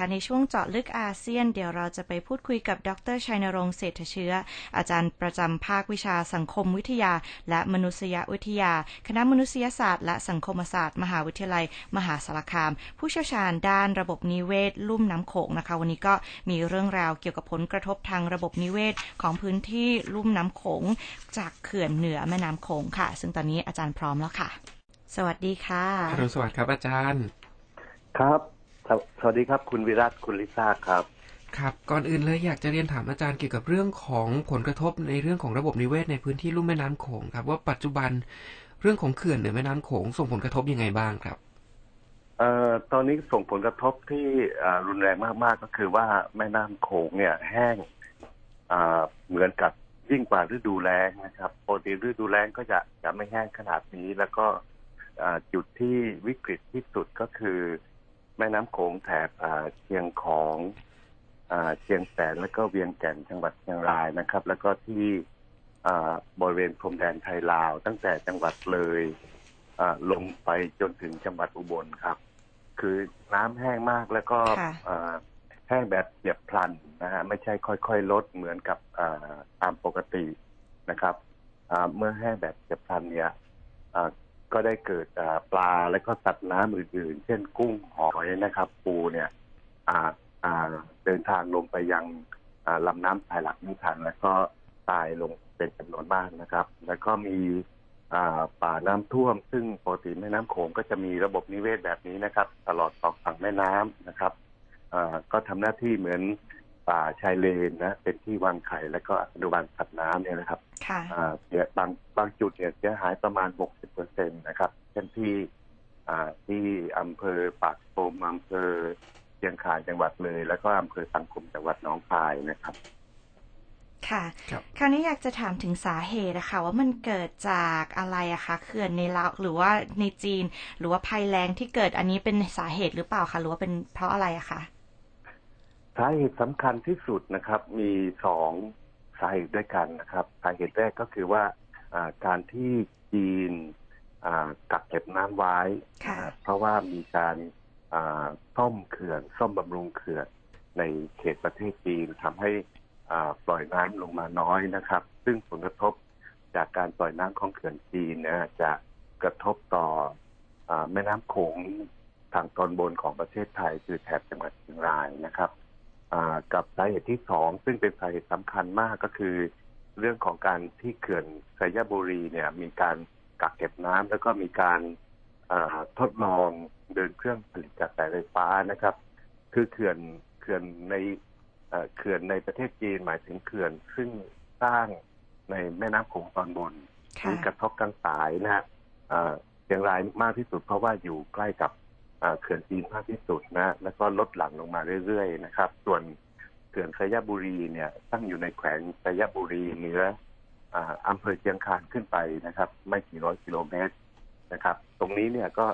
ค่ะในช่วงเจาะลึกอาเซียน เดี๋ยวเราจะไปพูดคุยกับดรชัยนรงค์เศรษฐเชื้อ อาจารย์ประจำภาควิชาสังคมวิทยา และมนุษยวิทยา คณะมนุษยศาสตร์และสังคมศาสตร์ มหาวิทยาลัย มหาสารคาม ผู้เชี่ยวชาญด้านระบบนิเวศ ลุ่มน้ำโขงนะคะ วันนี้ก็มีเรื่องราวเกี่ยวกับผลกระทบทางระบบนิเวศของพื้นที่ลุ่มน้ำโขง จากเขื่อนเหนือแม่น้ำโขงค่ะ ซึ่งตอนนี้อาจารย์พร้อมแล้วค่ะ สวัสดีค่ะ อรุณสวัสดิ์ครับอาจารย์ ครับ สวัสดีครับ คุณวิรัตคุณลิซ่าครับครับก่อนอื่นเลยอยากจะเรียนถามอาจารย์เกี่ยวกับเรื่องของผลกระทบในเรื่องของระบบนิเวศในพื้นที่ลุ่มแม่น้ำโขงครับ ว่าปัจจุบันเรื่องของเขื่อนเหนือแม่น้ำโขงส่งผลกระทบยังไงบ้างครับเอ่อตอนนี้ส่งผลกระทบที่อ่ารุนแรงมากๆก็คือว่าแม่น้ำโขงเนี่ยแห้งอ่าเหมือนกับยิ่งกว่าฤดูแล้งนะครับปกติฤดูแล้งก็จะจะไม่แห้งขนาดนี้ แล้วก็อ่าจุดที่วิกฤตที่สุดก็คือ แม่น้ำโขงแถบอ่าเชียงของอ่าเชียงแสนแล้วก็เวียงแก่นจังหวัดเชียงรายนะครับ แล้วก็ที่อ่าบริเวณพรมแดนไทยลาว ตั้งแต่จังหวัดเลยอ่าลงไปจนถึงจังหวัดอุบลครับ คือน้ำแห้งมากแล้วก็ค่ะอ่าแห้งแบบเฉียบพลันนะฮะไม่ใช่ค่อยๆ ลดเหมือนกับอ่าตามปกตินะครับอ่าเมื่อแห้งแบบเฉียบพลันเนี่ยอ่า ก็ได้เกิดปลาและก็สัตว์น้ำอื่นๆ เช่นกุ้งหอยนะครับ ปูเนี่ยเดินทางลงไปยังอ่าลำน้ำสายหลักไม่ทันแล้วก็ตายลงเป็นจำนวนมากนะครับ แล้วก็มีป่าน้ำท่วม ซึ่งปกติแม่น้ำโขงก็จะมีระบบนิเวศแบบนี้นะครับ ตลอดสองฝั่งแม่น้ำนะครับก็ทำหน้าที่เหมือน ป่าชายเลนนะเป็นที่วางไข่และก็อนุบาลสัตว์น้ำเนี่ยนะครับค่ะอ่าเสียบางบางจุดเนี่ยเสียหายประมาณ 60เปอร์เซ็นต์นะครับเช่นที่อ่าที่อำเภอปากโปมอำเภอเชียงคานจังหวัดเลย แล้วก็อำเภอสังคมจังหวัดหนองคายนะครับ ค่ะครับคราวนี้อยากจะถามถึงสาเหตุนะคะว่ามันเกิดจากอะไรอะคะเขื่อนในลาวหรือว่าในจีน หรือว่าภัยแรงที่เกิดอันนี้เป็นสาเหตุหรือเปล่าคะหรือว่าเป็นเพราะอะไรอะคะสาเหตุสำคัญที่สุดนะครับ มีสองสาเหตุด้วยกันนะครับ สาเหตุแรกก็คือว่าอ่าการที่จีนอ่ากักเก็บน้ำไว้ค่ะนะครับเพราะว่ามีการอ่าซ่อมเขื่อน ซ่อมบำรุงเขื่อนในเขตประเทศจีนทำให้อ่าปล่อยน้ำลงมาน้อยนะครับ ซึ่งผลกระทบจากการปล่อยน้ำของเขื่อนจีนนะจะกระทบต่ออาแม่น้ำโขงทางตอนบนของประเทศไทย คือแถบจังหวัดเชียงรายนะครับอ่า กับสาเหตุที่สองซึ่งเป็นสาเหตุสำคัญมากก็คือ เรื่องของการที่เขื่อนสยบุรีเนี่ย มีการกักเก็บน้ำแล้วก็มีการอ่าทดลองเดินเครื่องผลิตกระแสไฟฟ้านะครับ คือเขื่อนเขื่อนในเอ่อเขื่อนในประเทศจีนหมายถึงเขื่อนซึ่งสร้างในแม่น้ำโขงตอนบนค่ะมีกระทบกันสายนะฮะเอ่อเชียงรายมากที่สุดเพราะว่าอยู่ใกล้กับ เขื่อนจีนมากที่สุดนะ แล้วก็ลดหลั่งลงมาเรื่อยๆนะครับ ส่วนเขื่อนสยบุรีเนี่ยตั้งอยู่ในแขวงสยบุรีเหนืออำเภอเชียงคานขึ้นไปนะครับ ไม่กี่ร้อยกิโลเมตรนะครับ ตรงนี้เนี่ยก็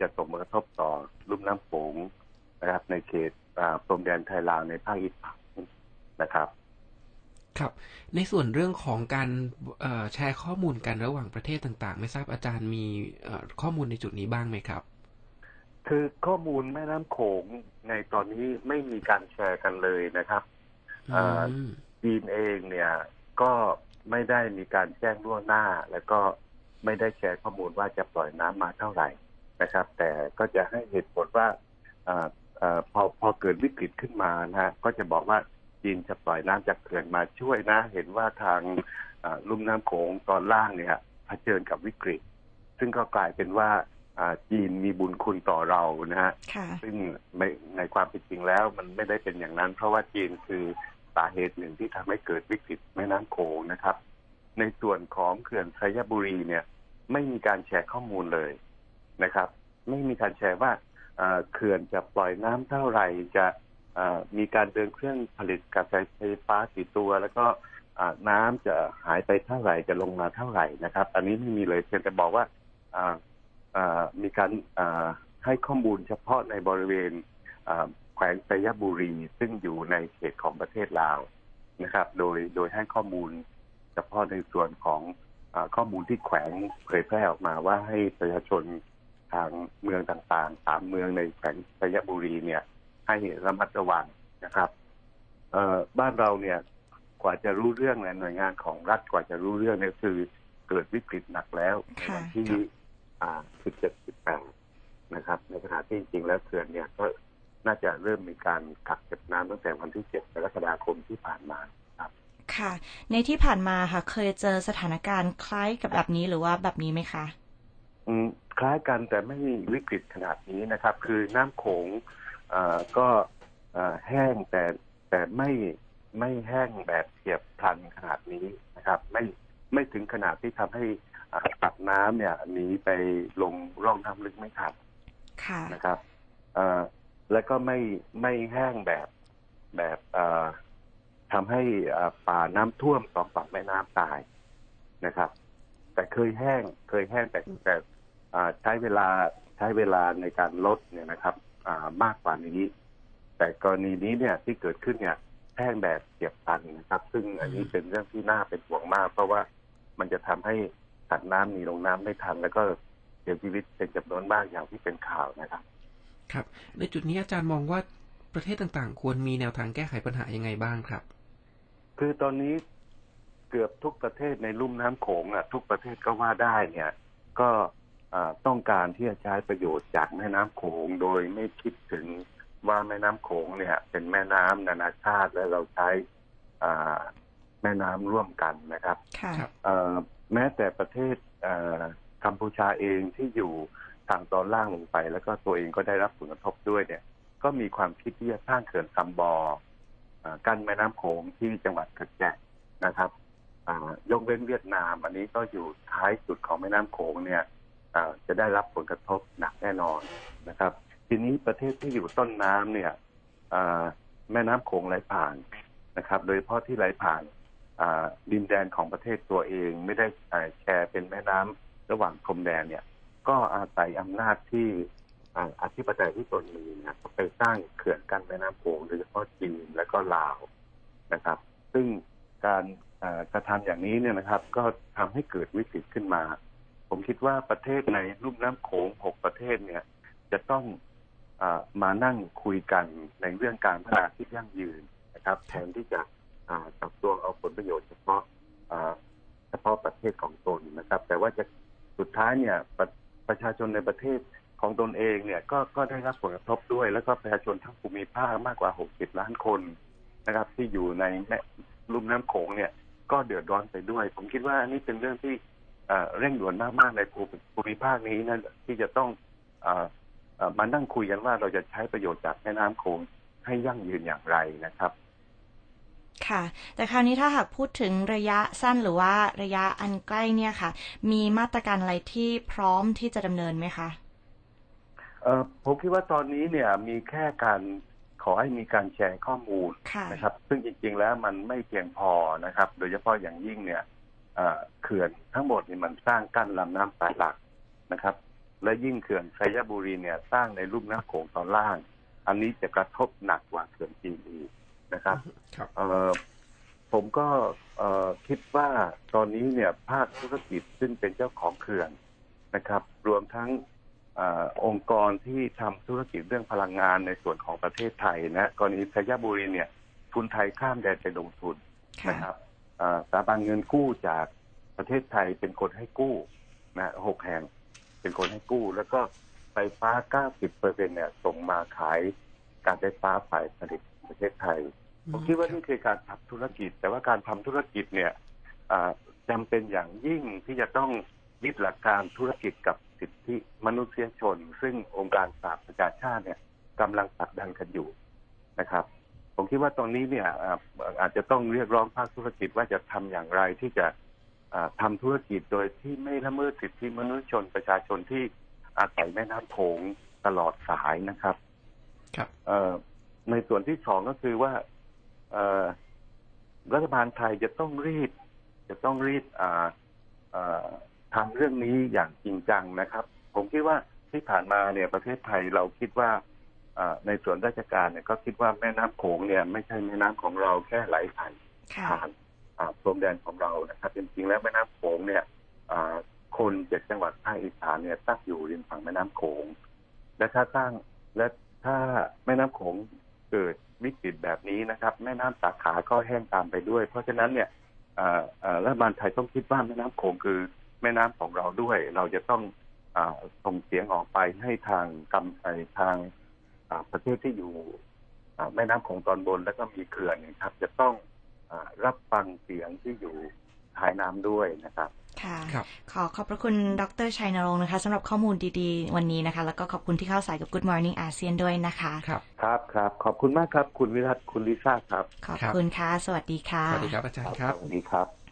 จะส่งผลกระทบต่อลุ่มน้ำโขงนะครับ ในเขตพรมแดนไทยลาวในภาคอีสานนะครับ ครับ ในส่วนเรื่องของการแชร์ข้อมูลกันระหว่างประเทศต่างๆ ไม่ทราบอาจารย์มีข้อมูลในจุดนี้บ้างไหมครับ คือข้อมูลแม่น้ำโขงในตอนนี้ไม่มีการแชร์กันเลยนะครับอืมจีนเองเนี่ยก็ไม่ได้มีการแจ้งล่วงหน้า แล้วก็ไม่ได้แชร์ข้อมูลว่าจะปล่อยน้ำมาเท่าไหร่นะครับ แต่ก็จะให้เหตุผลว่าอาอ่าพอพอเกิดวิกฤตขึ้นมานะฮะก็จะบอกว่าจีนจะปล่อยน้ำจากเขื่อนมาช่วยนะ เห็นว่าทางอ่าลุ่มน้ำโขงตอนล่างเนี่ยเผชิญกับวิกฤต ซึ่งก็กลายเป็นว่าอ่า จีนมีบุญคุณต่อเรานะฮะค่ะซึ่งไม่ในความเป็นจริงแล้วมันไม่ได้เป็นอย่างนั้น เพราะว่าจีนคือสาเหตุหนึ่งที่ทำให้เกิดวิกฤตแม่น้ำโขงนะครับ ในส่วนของเขื่อนชัยบุรีเนี่ย ไม่มีการแชร์ข้อมูลเลยนะครับ ไม่มีการแชร์ว่าเอ่อเขื่อนจะปล่อยน้ำเท่าไหร่จะเอ่อมีการเดินเครื่องผลิตกระแสไฟฟ้ากี่ตัว แล้วก็อ่าน้ำจะหายไปเท่าไหร่จะลงมาเท่าไหร่นะครับ อันนี้ไม่มีเลยเพียงแต่บอกว่าอ่าอ่า มีการให้ข้อมูลเฉพาะในบริเวณแขวงไสยบุรี ซึ่งอยู่ในเขตของประเทศลาวนะครับ โดยโดยให้ข้อมูลเฉพาะในส่วนของอข้อมูลที่แขวงเผยแพร่ออกมาว่าให้ประชาชนทางเมืองต่างๆสามเมืองในแขวงไสยบุรีเนี่ย ให้ระมัดระวังนะครับเอ่อบ้านเราเนี่ยกว่าจะรู้เรื่องในหน่วยงานของรัฐกว่าจะรู้เรื่องเนี่ยคือเกิดวิกฤตหนักแล้วในวันที่ อ่า17 18นะครับ ในขณะที่จริงๆแล้วเขื่อนเนี่ยก็น่าจะเริ่มมีการกักเก็บน้ำตั้งแต่วันที่7กรกฎาคมที่ผ่านมาครับ ค่ะ ในที่ผ่านมาค่ะ เคยเจอสถานการณ์คล้ายกับแบบนี้หรือว่าแบบนี้ไหมคะ อืมคล้ายกันแต่ไม่วิกฤตขนาดนี้นะครับ คือน้ำโขงเอ่อก็เอ่อแห้งแต่แต่ไม่ไม่แห้งแบบเฉียบพลันขนาดนี้นะครับ ไม่ไม่ถึงขนาดที่ทำให้ อ่าตัดน้ำเนี่ยหนีไปลงร่องน้ำลึกไม่ทันค่ะนะครับเอ่อแล้วก็ไม่ไม่แห้งแบบแบบเอ่อทำให้อ่าป่าน้ำท่วมสองฝั่งแม่น้ำตายนะครับ แต่เคยแห้งเคยแห้งแต่แต่อ่าใช้เวลาใช้เวลาในการลดเนี่ยนะครับอ่ามากกว่านี้ แต่กรณีนี้เนี่ยที่เกิดขึ้นเนี่ยแห้งแบบเฉียบพลันนะครับ ซึ่งอันนี้เป็นเรื่องที่น่าเป็นห่วงมาก เพราะว่ามันจะทำให้ สัตว์น้ำหนีลงน้ำไม่ทันแล้วก็เสียชีวิตเป็นจำนวนมากอย่างที่เป็นข่าวนะครับ ครับ ในจุดนี้อาจารย์มองว่าประเทศต่างๆ ควรมีแนวทางแก้ไขปัญหายังไงบ้างครับ คือตอนนี้เกือบทุกประเทศในลุ่มน้ำโขงอะทุกประเทศก็ว่าได้เนี่ย ก็อ่าต้องการที่จะใช้ประโยชน์จากแม่น้ำโขงโดยไม่คิดถึงว่าแม่น้ำโขงเนี่ย เป็นแม่น้ำนานาชาติและเราใช้อ่าแม่น้ำร่วมกันนะครับค่ะครับเอ่อ แม้แต่ประเทศกัมพูชาเองที่อยู่ทางตอนล่างลงไป แล้วก็ตัวเองก็ได้รับผลกระทบด้วยเนี่ย ก็มีความคิดที่จะสร้างเขื่อนซัมบอกั้นแม่น้ำโขงที่จังหวัดกระแจนะครับยกเว้นเวียดนาม อันนี้ก็อยู่ท้ายสุดของแม่น้ำโขงเนี่ยจะได้รับผลกระทบหนักแน่นอนนะครับ ทีนี้ประเทศที่อยู่ต้นน้ำเนี่ยแม่น้ำโขงไหลผ่านนะครับ โดยเฉพาะที่ไหลผ่าน ดินแดนของประเทศตัวเอง ไม่ได้แชร์เป็นแม่น้ำระหว่างพรมแดนเนี่ย ก็อาศัยอำนาจที่อธิปไตยที่ตนมีนะไปสร้างเขื่อนกั้นแม่น้ำโขงโดยเฉพาะจีนและก็ลาวนะครับ ซึ่งการกระทำอย่างนี้เนี่ยนะครับ ก็ทำให้เกิดวิกฤตขึ้นมา ผมคิดว่าประเทศในลุ่มน้ำโขงหกประเทศเนี่ย จะต้องอมานั่งคุยกันในเรื่องการพัฒนาที่ยั่งยืนนะครับ แทนที่จะ อ่าตัวเอาผลประโยชน์เฉพาะเฉพาะประเทศของตนนะครับ แต่ว่าจะสุดท้ายเนี่ยประประชาชนในประเทศของตนเองเนี่ยก็ก็ได้รับผลกระทบด้วย แล้วก็ประชาชนทั้งภูมิภาคมากกว่า 60 ล้านคนนะครับ ที่อยู่ในแม่ลุ่มน้ำโขงเนี่ย ก็เดือดร้อนไปด้วย ผมคิดว่าอันนี้เป็นเรื่องที่เร่งด่วนมากๆในภูมิภูมิภาคนี้นะที่จะต้องอมานั่งคุยกันว่าเราจะใช้ประโยชน์จากแม่น้ำโขงให้ยั่งยืนอย่างไรนะครับ ค่ะ แต่คราวนี้ถ้าหากพูดถึงระยะสั้นหรือว่าระยะอันใกล้เนี่ยค่ะ มีมาตรการอะไรที่พร้อมที่จะดำเนินไหมคะเออผมคิดว่าตอนนี้เนี่ยมีแค่การขอให้มีการแชร์ข้อมูลค่ะนะครับ ซึ่งจริง ๆ แล้วมันไม่เพียงพอนะครับ โดยเฉพาะอย่างยิ่งเนี่ยเอ่อเขื่อนทั้งหมดนี่มันสร้างกั้นลำน้ำสายหลักนะครับ และยิ่งเขื่อนชัยบุรีเนี่ย สร้างในลุ่มน้ำโขงตอนล่าง อันนี้จะกระทบหนักกว่าเขื่อนจีนอีก นะครับครับเอ่อผมก็เอ่อคิดว่าตอนนี้เนี่ยภาคธุรกิจซึ่งเป็นเจ้าของเขื่อนนะครับ รวมทั้งเออองค์กรที่ทำธุรกิจเรื่องพลังงานในส่วนของประเทศไทยนะกรณีชัยบุรีเนี่ย ทุนไทยข้ามแดนไปลงทุนค่ะนะครับเอ่อสถาบันเงินกู้จากประเทศไทยเป็นคนให้กู้นะหกแห่งเป็นคนให้กู้ แล้วก็ไฟฟ้า 90เปอร์เซ็นเนี่ยส่งมาขายการไฟฟ้าฝ่ายผลิตประเทศไทย ผมคิดว่านี่คือการทำธุรกิจ แต่ว่าการทำธุรกิจเนี่ยอ่าจำเป็นอย่างยิ่งที่จะต้องยึดหลักการธุรกิจกับสิทธิมนุษยชน ซึ่งองค์การสหประชาชาติเนี่ยกำลังผลักดันกันอยู่นะครับ ผมคิดว่าตรงนี้เนี่ยอ่าอาจจะต้องเรียกร้องภาคธุรกิจว่าจะทำอย่างไรที่จะอ่าทำธุรกิจโดยที่ไม่ละเมิดสิทธิมนุษยชนประชาชนที่อาศัยแม่น้ำโขงตลอดสายนะครับ ครับเอ่อในส่วนที่สองก็คือว่าเอ่อ รัฐบาลไทยจะต้องรีบ จะต้องรีบอ่าเอ่อทำเรื่องนี้อย่างจริงจังนะครับ ผมคิดว่าที่ผ่านมาเนี่ยประเทศไทยเราคิดว่าอ่าในส่วนราชการเนี่ยก็คิดว่าแม่น้ำโขงเนี่ย ไม่ใช่แม่น้ำของเราแค่ไหลผ่านค่ะผ่านอ่าพรมแดนของเรานะครับ จริงๆแล้วแม่น้ำโขงเนี่ยอ่าคนเจ็ดจังหวัดภาคอีสานเนี่ยตั้งอยู่ริมฝั่งแม่น้ำโขงและถ้าตั้งและถ้าแม่น้ำโขง เกิดวิกฤตแบบนี้นะครับ แม่น้ำสาขาก็แห้งตามไปด้วย เพราะฉะนั้นเนี่ยรัฐบาลไทยต้องคิดว่าแม่น้ำโขงคือแม่น้ำของเราด้วย เราจะต้องอส่งเสียงออกไปให้ทางกำไอทางประเทศที่อยู่แม่น้ำโขงตอนบนแล้วก็มีเขื่อนครับ จะต้องอรับฟังเสียงที่อยู่ท้ายน้ำด้วยนะครับ ค่ะครับขอขอบพระคุณดรชัยนรงค์นะคะสำหรับข้อมูลดีๆ วันนี้นะคะ แล้วก็ขอบคุณที่เข้าสายกับ Good Morning อาเซียนด้วยนะคะครับครับครับขอบคุณมากครับ คุณวิรัตคุณลิซ่าครับ ขอบคุณค่ะ สวัสดีค่ะ สวัสดีครับอาจารย์ครับสวัสดีครับ